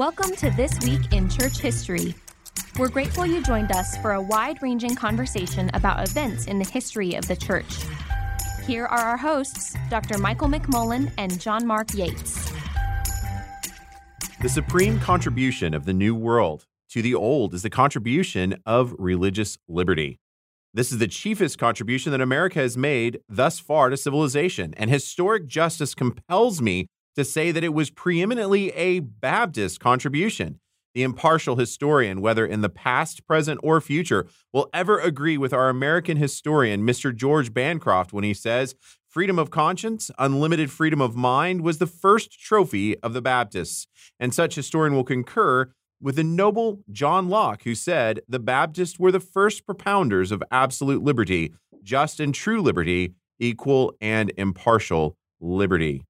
Welcome to This Week in Church History. We're grateful you joined us for a wide ranging conversation about events in the history of the church. Here are our hosts, Dr. Michael McMullen and John Mark Yates. The supreme contribution of the New World to the Old is the contribution of religious liberty. This is the chiefest contribution that America has made thus far to civilization, and historic justice compels me to say that it was preeminently a Baptist contribution. The impartial historian, whether in the past, present, or future, will ever agree with our American historian, Mr. George Bancroft, when he says, Freedom of conscience, unlimited freedom of mind was the first trophy of the Baptists. And such historian will concur with the noble John Locke, who said, The Baptists were the first propounders of absolute liberty, just and true liberty, equal and impartial liberty.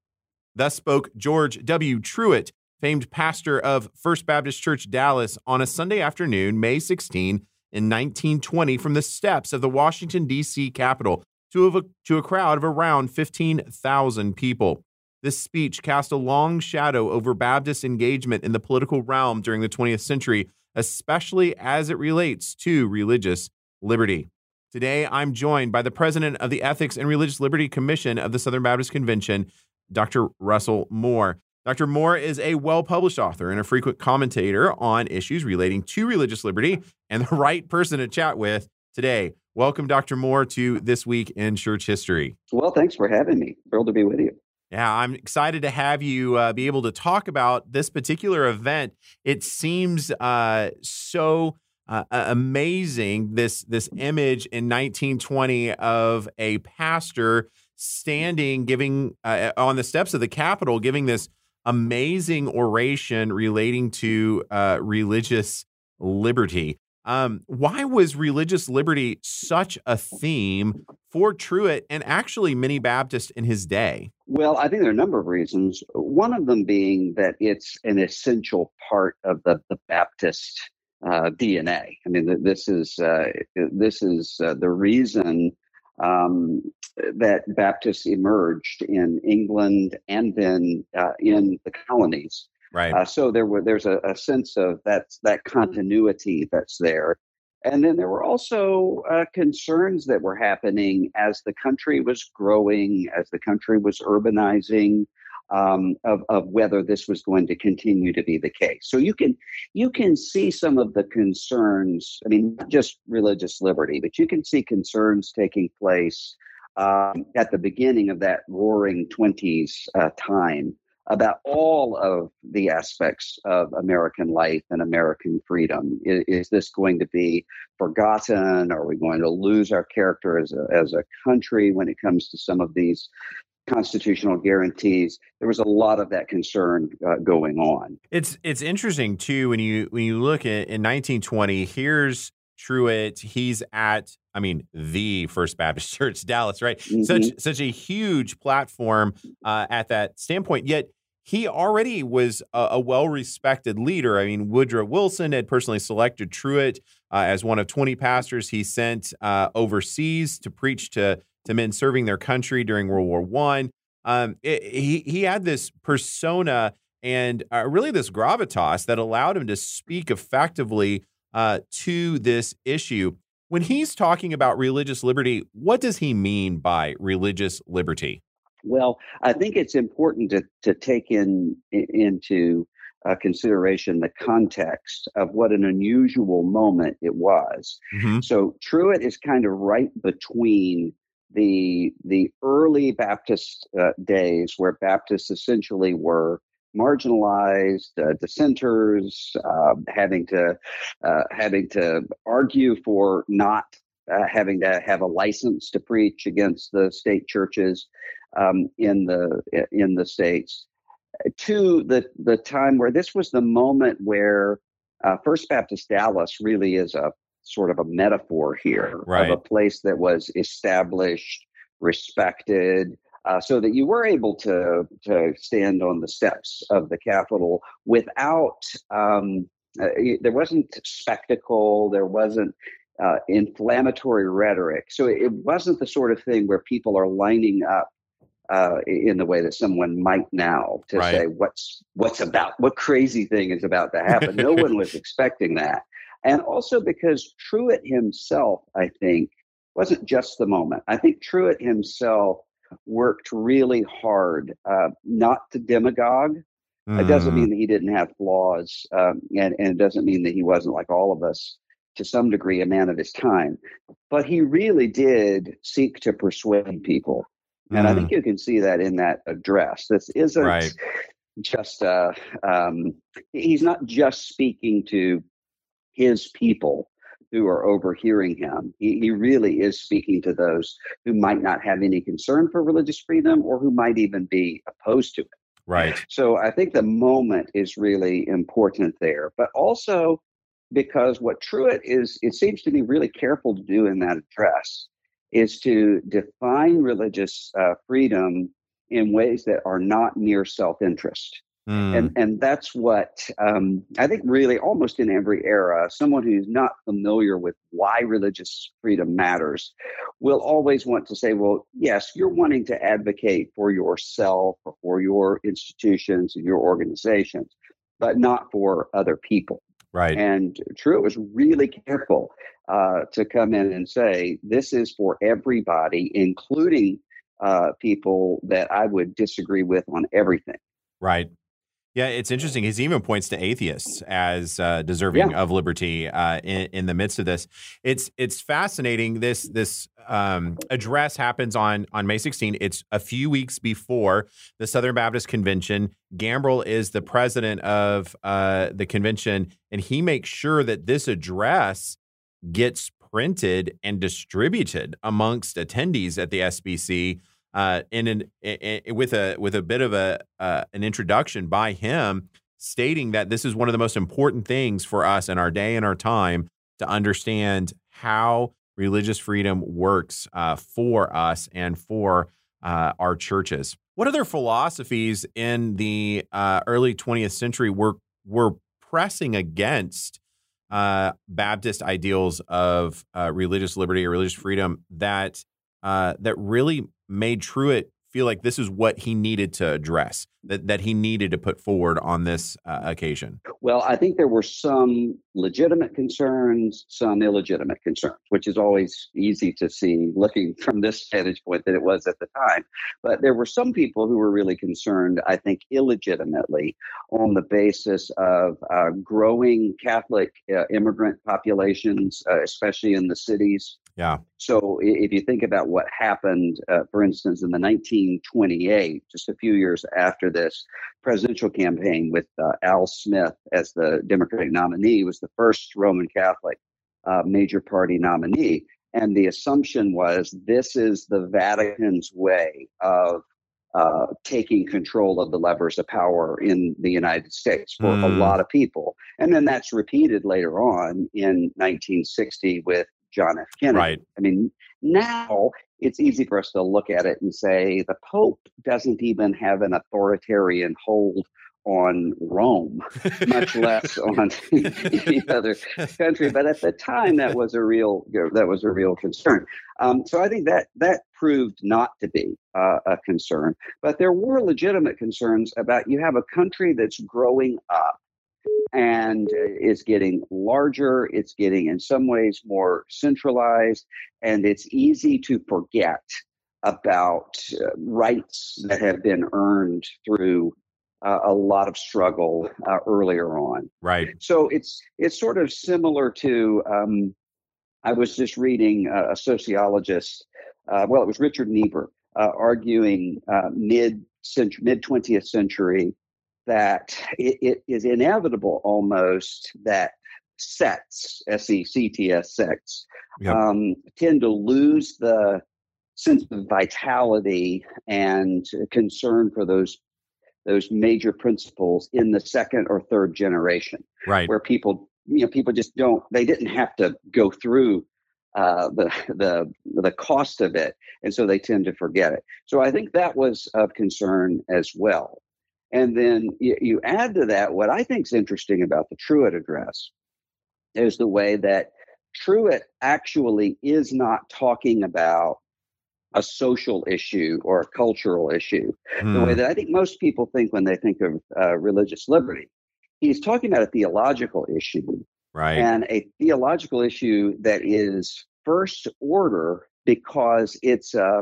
Thus spoke George W. Truett, famed pastor of First Baptist Church Dallas, on a Sunday afternoon, May 16, in 1920, from the steps of the Washington, D.C. Capitol to a, to a crowd of around 15,000 people. This speech cast a long shadow over Baptist engagement in the political realm during the 20th century, especially as it relates to religious liberty. Today, I'm joined by the president of the Ethics and Religious Liberty Commission of the Southern Baptist Convention, Dr. Russell Moore. Dr. Moore is a well published author and a frequent commentator on issues relating to religious liberty and the right person to chat with today. Welcome, Dr. Moore, to This Week in Church History. Well, thanks for having me. Thrilled to be with you. Yeah, I'm excited to have you uh, be able to talk about this particular event. It seems uh, so uh, amazing this this image in 1920 of a pastor standing, giving uh, on the steps of the Capitol, giving this amazing oration relating to uh, religious liberty. Um, why was religious liberty such a theme for Truett and actually many Baptists in his day? Well, I think there are a number of reasons. One of them being that it's an essential part of the, the Baptist uh, DNA. I mean, this is uh, this is uh, the reason um, that Baptists emerged in England and then uh, in the colonies. Right. Uh, so there were there's a, a sense of that that continuity that's there, and then there were also uh, concerns that were happening as the country was growing, as the country was urbanizing. Um, of, of whether this was going to continue to be the case. So you can you can see some of the concerns. I mean, not just religious liberty, but you can see concerns taking place um, at the beginning of that roaring 20s uh, time about all of the aspects of American life and American freedom. Is, is, this going to be forgotten? Are we going to lose our character as a, as a country when it comes to some of these constitutional guarantees? There was a lot of that concern uh, going on. It's it's interesting too when you when you look at in 1920. Here's Truett. He's at, I mean, the First Baptist Church, Dallas, right? Mm-hmm. Such such a huge platform uh, at that standpoint. Yet he already was a, a well respected leader. I mean, Woodrow Wilson had personally selected Truett uh, as one of 20 pastors he sent uh, overseas to preach to to men serving their country during World War One. Um, he he had this persona and uh, really this gravitas that allowed him to speak effectively uh, to this issue. When he's talking about religious liberty, what does he mean by religious liberty? Well, I think it's important to, to take in into uh, consideration the context of what an unusual moment it was. Mm-hmm. So Truett is kind of right between the the early Baptist uh, days, where Baptists essentially were marginalized, uh, dissenters, uh, having to uh, having to argue for not uh, having to have a license to preach against the state churches um, in the in the states. To the the time where this was the moment where uh, First Baptist Dallas really is a sort of a metaphor here right. of a place that was established, respected, uh, so that you were able to to stand on the steps of the Capitol without um, uh, there wasn't spectacle, there wasn't uh, inflammatory rhetoric. So it wasn't the sort of thing where people are lining up uh, in the way that someone might now to right. say what's what's about what crazy thing is about to happen. no one was expecting that, and also because Truett himself, I think, wasn't just the moment. I think Truett himself worked really hard uh, not to demagogue. Mm. It doesn't mean mm. that he didn't have flaws, um, and, and it doesn't mean that he wasn't like all of us to some degree a man of his time. But he really did seek to persuade people. And mm. I think mm. you can see that in that address. This isn't right. just, uh, um, he's not just speaking to his people who are overhearing him. He, he really is speaking to those who might not have any concern for religious freedom or who might even be opposed to it. Right. So I think the moment is really important there. But also, because what Truett is, it seems to me really careful to do in that address is to define religious uh, freedom in ways that are not mere self interest. Mm. And and that's what um, I think really almost in every era, someone who's not familiar with why religious freedom matters will always want to say, well, yes, you're wanting to advocate for yourself or for your institutions and your organizations, but not for other people. Right. And Truett was really careful uh, to come in and say, this is for everybody, including uh, people that I would disagree with on everything. Right. Yeah, it's interesting. He even points to atheists as uh, deserving yeah. of liberty uh, in, in, the midst of this. It's it's fascinating. This this um, address happens on on May 16. It's a few weeks before the Southern Baptist Convention. Gambrell is the president of uh, the convention, and he makes sure that this address gets printed and distributed amongst attendees at the SBC uh, in an in, with a with a bit of a uh, an introduction by him stating that this is one of the most important things for us in our day and our time to understand how religious freedom works uh, for us and for uh, our churches. What other philosophies in the uh, early 20th century were were pressing against uh, Baptist ideals of religious liberty or religious freedom that that really made Truett feel like this is what he needed to address, that, that he needed to put forward on this uh, occasion? Well, I think there were some legitimate concerns, some illegitimate concerns, which is always easy to see looking from this vantage point that it was at the time. But there were some people who were really concerned, I think, illegitimately on the basis of uh, growing Catholic uh, immigrant populations, uh, especially in the cities. Yeah. So if you think about what happened, uh, for instance, in the 1928, just a few years after this presidential campaign with uh, Al Smith as the Democratic nominee, was the first Roman Catholic uh, major party nominee. And the assumption was this is the Vatican's way of uh, taking control of the levers of power in the United States for mm. a lot of people. And then that's repeated later on in 1960 with John F. Kennedy. Right. I mean, now it's easy for us to look at it and say the Pope doesn't even have an authoritarian hold on Rome, much less on any other country. But at the time, that was a real you know, that was a real concern. Um, so I think that that proved not to be uh, a concern. But there were legitimate concerns about you have a country that's growing up and it's getting larger. It's getting, in some ways, more centralized, and it's easy to forget about uh, rights that have been earned through uh, a lot of struggle uh, earlier on. Right. So it's it's sort of similar to. Um, I was just reading a sociologist. Uh, well, it was Richard Niebuhr uh, arguing uh, mid mid twentieth century that it, it is inevitable almost that sects, S E C T S sects, yep. um, tend to lose the sense of vitality and concern for those those major principles in the second or third generation, right? Where people, you know, people just don't. They didn't have to go through uh, the the the cost of it, and so they tend to forget it. So I think that was of concern as well. And then you, you add to that what I think is interesting about the Truett address is the way that Truett actually is not talking about a social issue or a cultural issue, mm. the way hmm. that I think most people think when they think of uh, religious liberty. He's talking about a theological issue, right? And a theological issue that is first order because it's uh,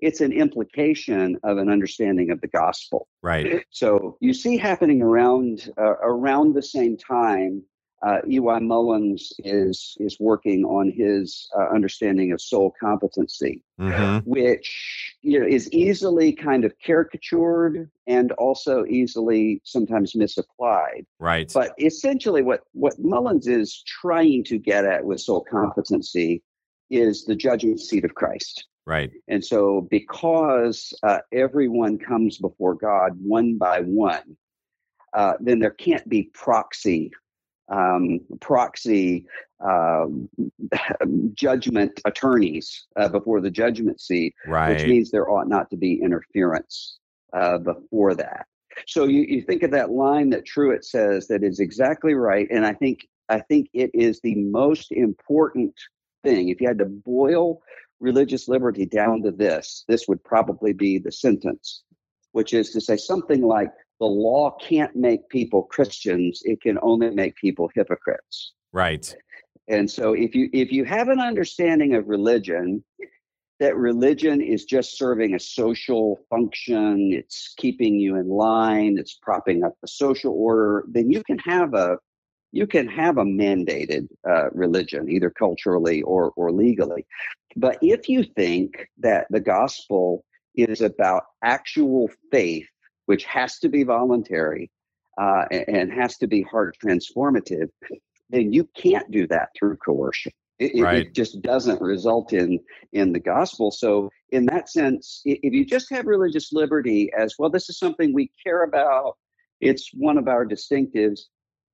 it's an implication of an understanding of the gospel. Right. So you see happening around uh, around the same time uh, E.Y. Mullins is is working on his uh, understanding of soul competency, mm-hmm. which you know is easily kind of caricatured and also easily sometimes misapplied. Right. But essentially, what what Mullins is trying to get at with soul competency is the judgment seat of Christ. Right. And so, because uh, everyone comes before God one by one, uh, then there can't be proxy um, proxy uh, judgment attorneys uh, before the judgment seat, right. which means there ought not to be interference uh, before that. So you, you think of that line that Truett says that is exactly right, and I think I think it is the most important thing. If you had to boil religious liberty down to this, this would probably be the sentence, which is to say something like the law can't make people Christians, it can only make people hypocrites. Right. And so if you if you have an understanding of religion that religion is just serving a social function, it's keeping you in line, it's propping up the social order, then you can have a you can have a mandated uh, religion, either culturally or, or legally. But if you think that the gospel is about actual faith which has to be voluntary uh, and has to be heart transformative, then you can't do that through coercion. It, right. it, just doesn't result in in the gospel. So, in that sense, if you just have religious liberty as well, this is something we care about. It's one of our distinctives.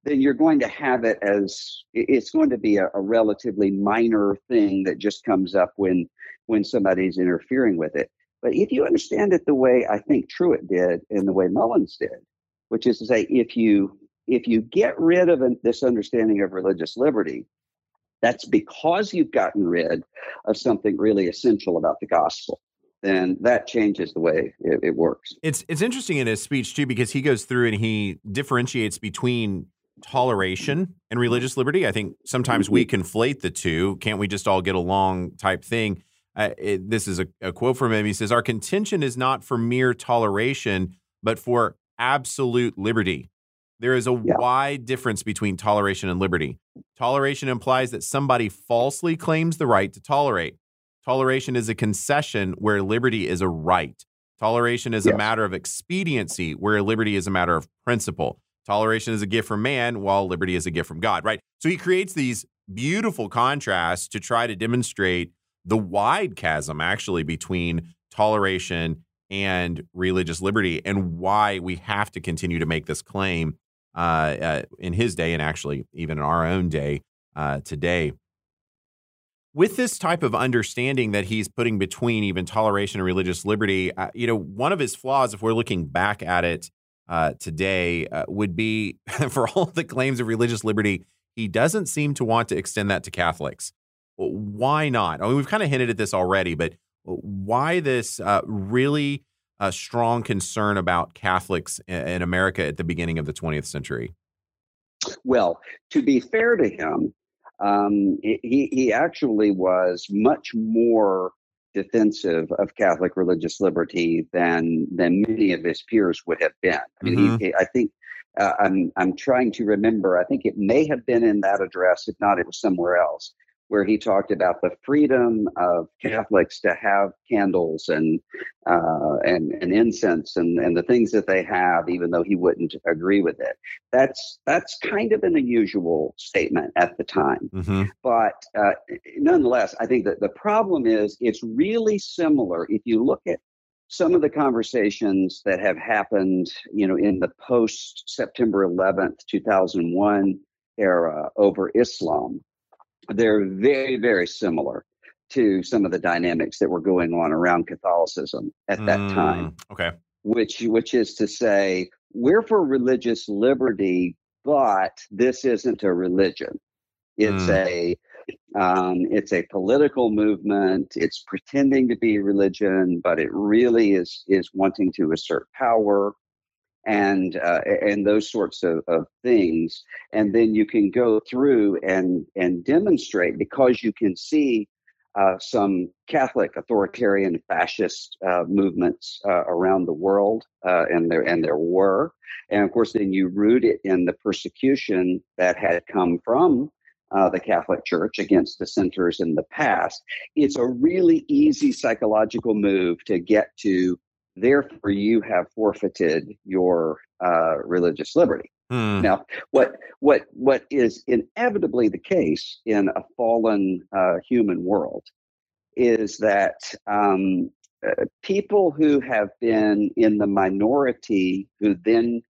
Then you're going to have it as it's going to be a, a relatively minor thing that just comes up when when somebody's interfering with it. But if you understand it the way I think Truett did and the way Mullins did, which is to say, if you if you get rid of an, this understanding of religious liberty, that's because you've gotten rid of something really essential about the gospel. Then that changes the way it, it works. It's it's interesting in his speech too because he goes through and he differentiates between toleration and religious liberty. I think sometimes we mm-hmm. conflate the two. Can't we just all get along type thing? uh, it, this is a, a quote from him. He says, Our contention is not for mere toleration, but for absolute liberty. There is a yeah. wide difference between toleration and liberty. Toleration implies that somebody falsely claims the right to tolerate. Toleration is a concession where liberty is a right. Toleration is yes. a matter of expediency where liberty is a matter of principle. Toleration is a gift from man while liberty is a gift from God, right? So he creates these beautiful contrasts to try to demonstrate the wide chasm actually between toleration and religious liberty and why we have to continue to make this claim uh, uh, in his day and actually even in our own day uh, today. With this type of understanding that he's putting between even toleration and religious liberty, uh, you know, one of his flaws, if we're looking back at it uh, today, uh, would be for all the claims of religious liberty, he doesn't seem to want to extend that to Catholics why not? I mean, we've kind of hinted at this already, but why this uh, really uh, strong concern about Catholics in America at the beginning of the 20th century? Well, to be fair to him, um, he, he actually was much more defensive of Catholic religious liberty than than many of his peers would have been. I mean, mm-hmm. he, I think uh, I'm I'm trying to remember. I think it may have been in that address. If not, it was somewhere else where he talked about the freedom of Catholics to have candles and uh, and, and incense and, and the things that they have, even though he wouldn't agree with it. That's that's kind of an unusual statement at the time, mm-hmm. but uh, nonetheless, I think that the problem is it's really similar. If you look at some of the conversations that have happened, you know, in the post September 11th, 2001 era over Islam they're very, very similar to some of the dynamics that were going on around Catholicism at that mm, time. Okay. Which which is to say, we're for religious liberty, but this isn't a religion. It's mm. a Um, it's a political movement. It's pretending to be religion, but it really is is wanting to assert power and uh, and those sorts of, of things. And then you can go through and and demonstrate because you can see uh, some Catholic authoritarian fascist uh, movements uh, around the world, uh, and there and there were, and of course, then you root it in the persecution that had come from uh, the Catholic Church against dissenters in the past. It's a really easy psychological move to get to. Therefore, you have forfeited your uh, religious liberty. Hmm. Now, what what what is inevitably the case in a fallen uh, human world is that um, uh, people who have been in the minority, who then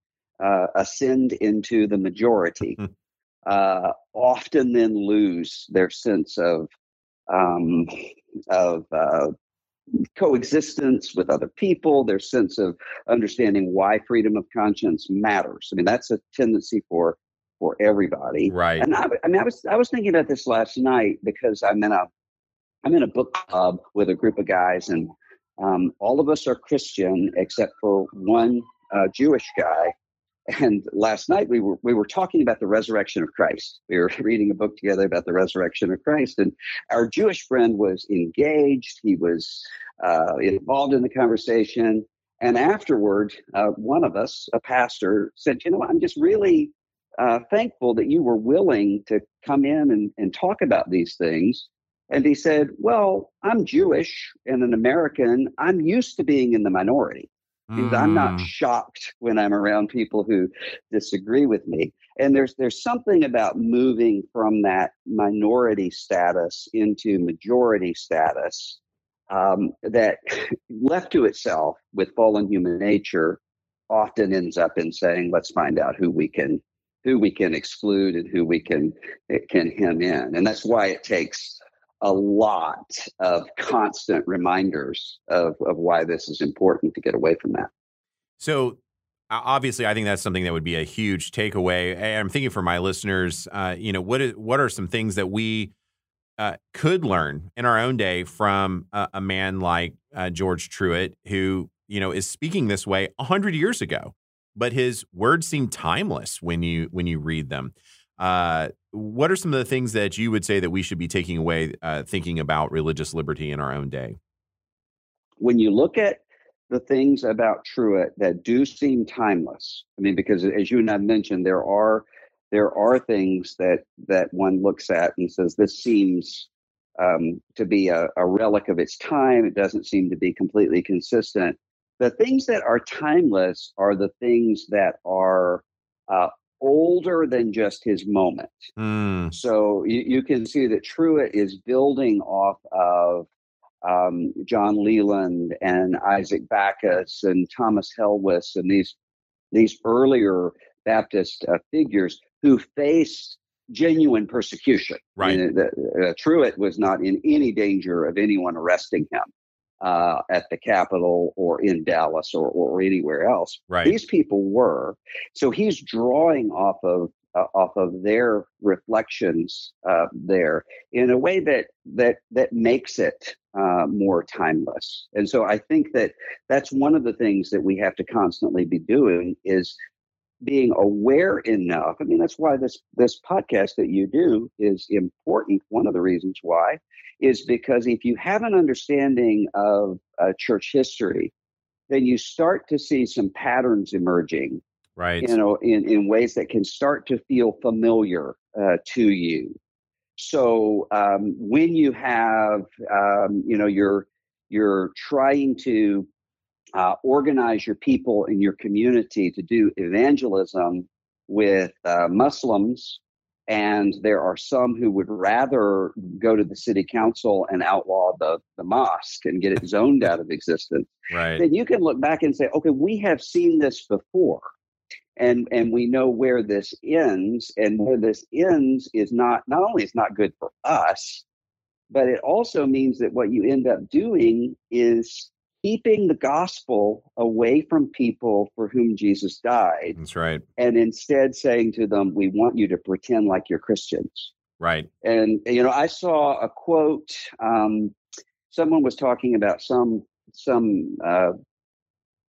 uh, ascend into the majority, hmm. uh, often then lose their sense of um, of uh, coexistence with other people, their sense of understanding why freedom of conscience matters. I mean, that's a tendency for for everybody. Right. And I, I mean, I was I was thinking about this last night because I'm in a I'm in a book club with a group of guys, and um, all of us are Christian except for one uh, Jewish guy and last night we were we were talking about the resurrection of Christ. We were reading a book together about the resurrection of Christ, and our Jewish friend was engaged. He was uh, involved in the conversation. And afterward, uh, one of us, a pastor, said, "You know, I'm just really uh, thankful that you were willing to come in and, and talk about these things." And he said, "Well, I'm Jewish and an American. I'm used to being in the minority." Because I'm not mm. shocked when I'm around people who disagree with me. And there's there's something about moving from that minority status into majority status um, that, left to itself with fallen human nature, often ends up in saying, "Let's find out who we can who we can exclude and who we can can hem in." And that's why it takes a lot of constant reminders of, of why this is important to get away from that. So, obviously, I think that's something that would be a huge takeaway. And I'm thinking for my listeners, uh, you know, what is what are some things that we uh, could learn in our own day from a, man like uh, George Truett, who you know is speaking this way hundred years ago, but his words seem timeless when you when you read them. Uh, what are some of the things that you would say that we should be taking away uh, thinking about religious liberty in our own day? When you look at the things about Truett that do seem timeless, I mean, because as you and I mentioned, there are there are things that that one looks at and says this seems um, to be a, a relic of its time. It doesn't seem to be completely consistent. The things that are timeless are the things that are uh, older than just his moment. Mm. So you, you, can see that Truett is building off of um, John Leland and Isaac Backus and Thomas Helwys and these these earlier Baptist uh, figures who faced genuine persecution. Right. And, uh, uh, Truett was not in any danger of anyone arresting him uh, at the Capitol or in Dallas or, or anywhere else. Right. These people were. So he's drawing off of uh, off of their reflections uh, there in a way that that that makes it uh, more timeless. And so I think that that's one of the things that we have to constantly be doing is being aware enough. I mean, that's why this this podcast that you do is important. One of the reasons why is because if you have an understanding of uh, church history, then you start to see some patterns emerging. Right. You know, in, in ways that can start to feel familiar uh, to you. So um, when you have, um, you know, you're you're trying to uh, organize your people in your community to do evangelism with uh, Muslims and there are some who would rather go to the city council and outlaw the, the mosque and get it zoned out of existence. Right. Then you can look back and say, okay, we have seen this before. And and we know where this ends. And where this ends is not not only is not good for us, but it also means that what you end up doing is keeping the gospel away from people for whom Jesus died. That's right. And instead saying to them, we want you to pretend like you're Christians. Right. And you know, I saw a quote. Um, someone was talking about some some uh,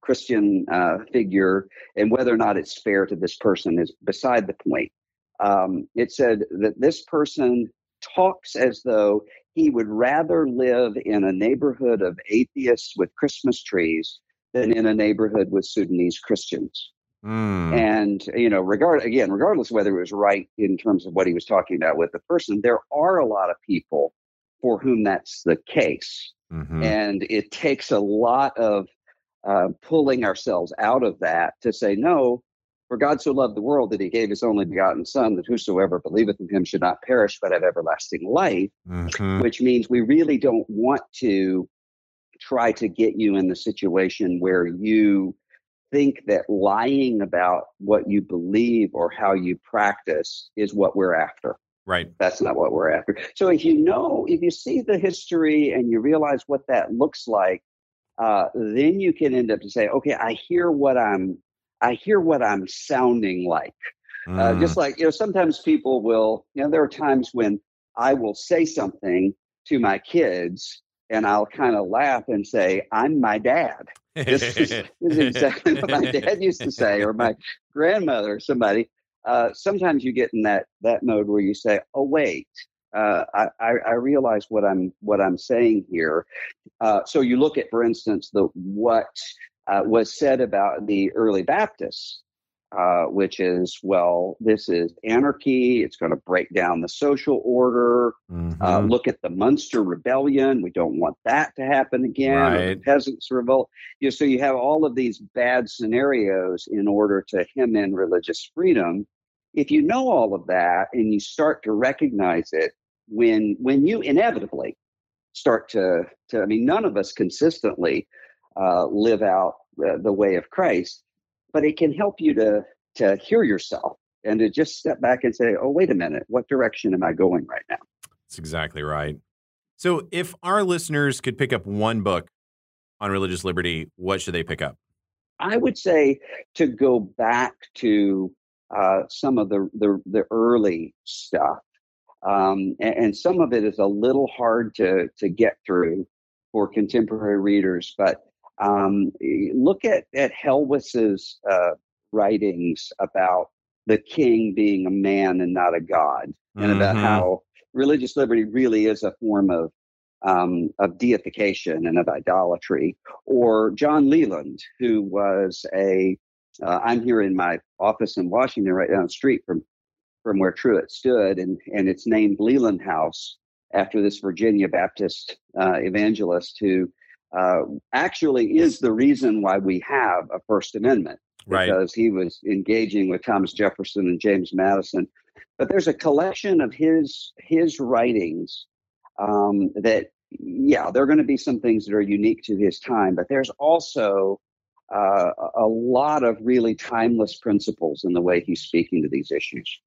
Christian uh, figure, and whether or not it's fair to this person is beside the point. Um, it said that this person talks as though he would rather live in a neighborhood of atheists with Christmas trees than in a neighborhood with Sudanese Christians. Mm. And you know, regard again, regardless of whether it was right in terms of what he was talking about with the person, there are a lot of people for whom that's the case, mm-hmm. and it takes a lot of uh, pulling ourselves out of that to say no. For God so loved the world that he gave his only begotten Son, that whosoever believeth in him should not perish but have everlasting life, mm-hmm. which means we really don't want to try to get you in the situation where you think that lying about what you believe or how you practice is what we're after. Right. That's not what we're after. So if you know, if you see the history and you realize what that looks like, uh, then you can end up to say, okay, I hear what I'm, I hear what I'm sounding like. Mm. Uh, just like you know, sometimes people will, you know, there are times when I will say something to my kids and I'll kind of laugh and say, I'm my dad. This is, this is exactly what my dad used to say, or my grandmother, or somebody. Uh, sometimes you get in that that mode where you say, "Oh wait, uh, I, I, realize what I'm what I'm saying here." Uh, so you look at, for instance, the what uh, was said about the early Baptists uh, which is, well, this is anarchy. It's going to break down the social order. Uh, mm-hmm. Uh, look at the Munster Rebellion. We don't want that to happen again. Right. the peasants revolt. You know, so you have all of these bad scenarios in order to hem in religious freedom. If you know all of that and you start to recognize it, when when you inevitably start to to, I mean, none of us consistently uh, live out the, the way of Christ but it can help you to to hear yourself and to just step back and say, "Oh, wait a minute, what direction am I going right now?" That's exactly right. So, if our listeners could pick up one book on religious liberty, what should they pick up? I would say to go back to uh, some of the, the, the early stuff, um, and, and, some of it is a little hard to to get through for contemporary readers, but um, look at at Helwys's uh, writings about the king being a man and not a god, and mm-hmm. about how religious liberty really is a form of um, of deification and of idolatry. Or John Leland, who was a uh, I'm here in my office in Washington, right down the street from from where Truett stood, and and it's named Leland House after this Virginia Baptist uh, evangelist who uh, actually is the reason why we have a First Amendment because he was engaging with Thomas Jefferson and James Madison. But there's a collection of his his writings um, that, yeah, there are going to be some things that are unique to his time, but there's also uh, a lot of really timeless principles in the way he's speaking to these issues.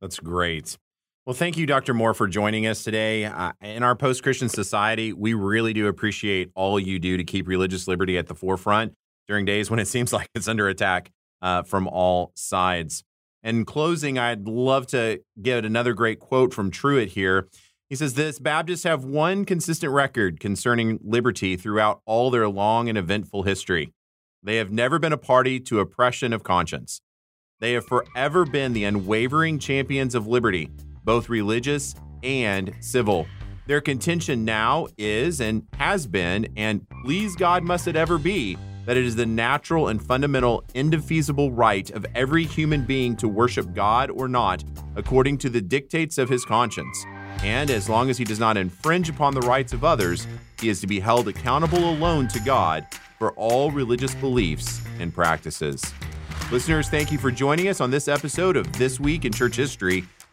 That's great. Well, thank you, Dr. Moore, for joining us today. Uh, in our post Christian society, we really do appreciate all you do to keep religious liberty at the forefront during days when it seems like it's under attack uh, from all sides. In closing, I'd love to get another great quote from Truett here. He says this Baptists have one consistent record concerning liberty throughout all their long and eventful history. They have never been a party to oppression of conscience. They have forever been the unwavering champions of liberty both religious and civil. Their contention now is and has been, and please God must it ever be, that it is the natural and fundamental, indefeasible right of every human being to worship God or not, according to the dictates of his conscience. And as long as he does not infringe upon the rights of others, he is to be held accountable alone to God for all religious beliefs and practices. Listeners, thank you for joining us on this episode of This Week in Church History.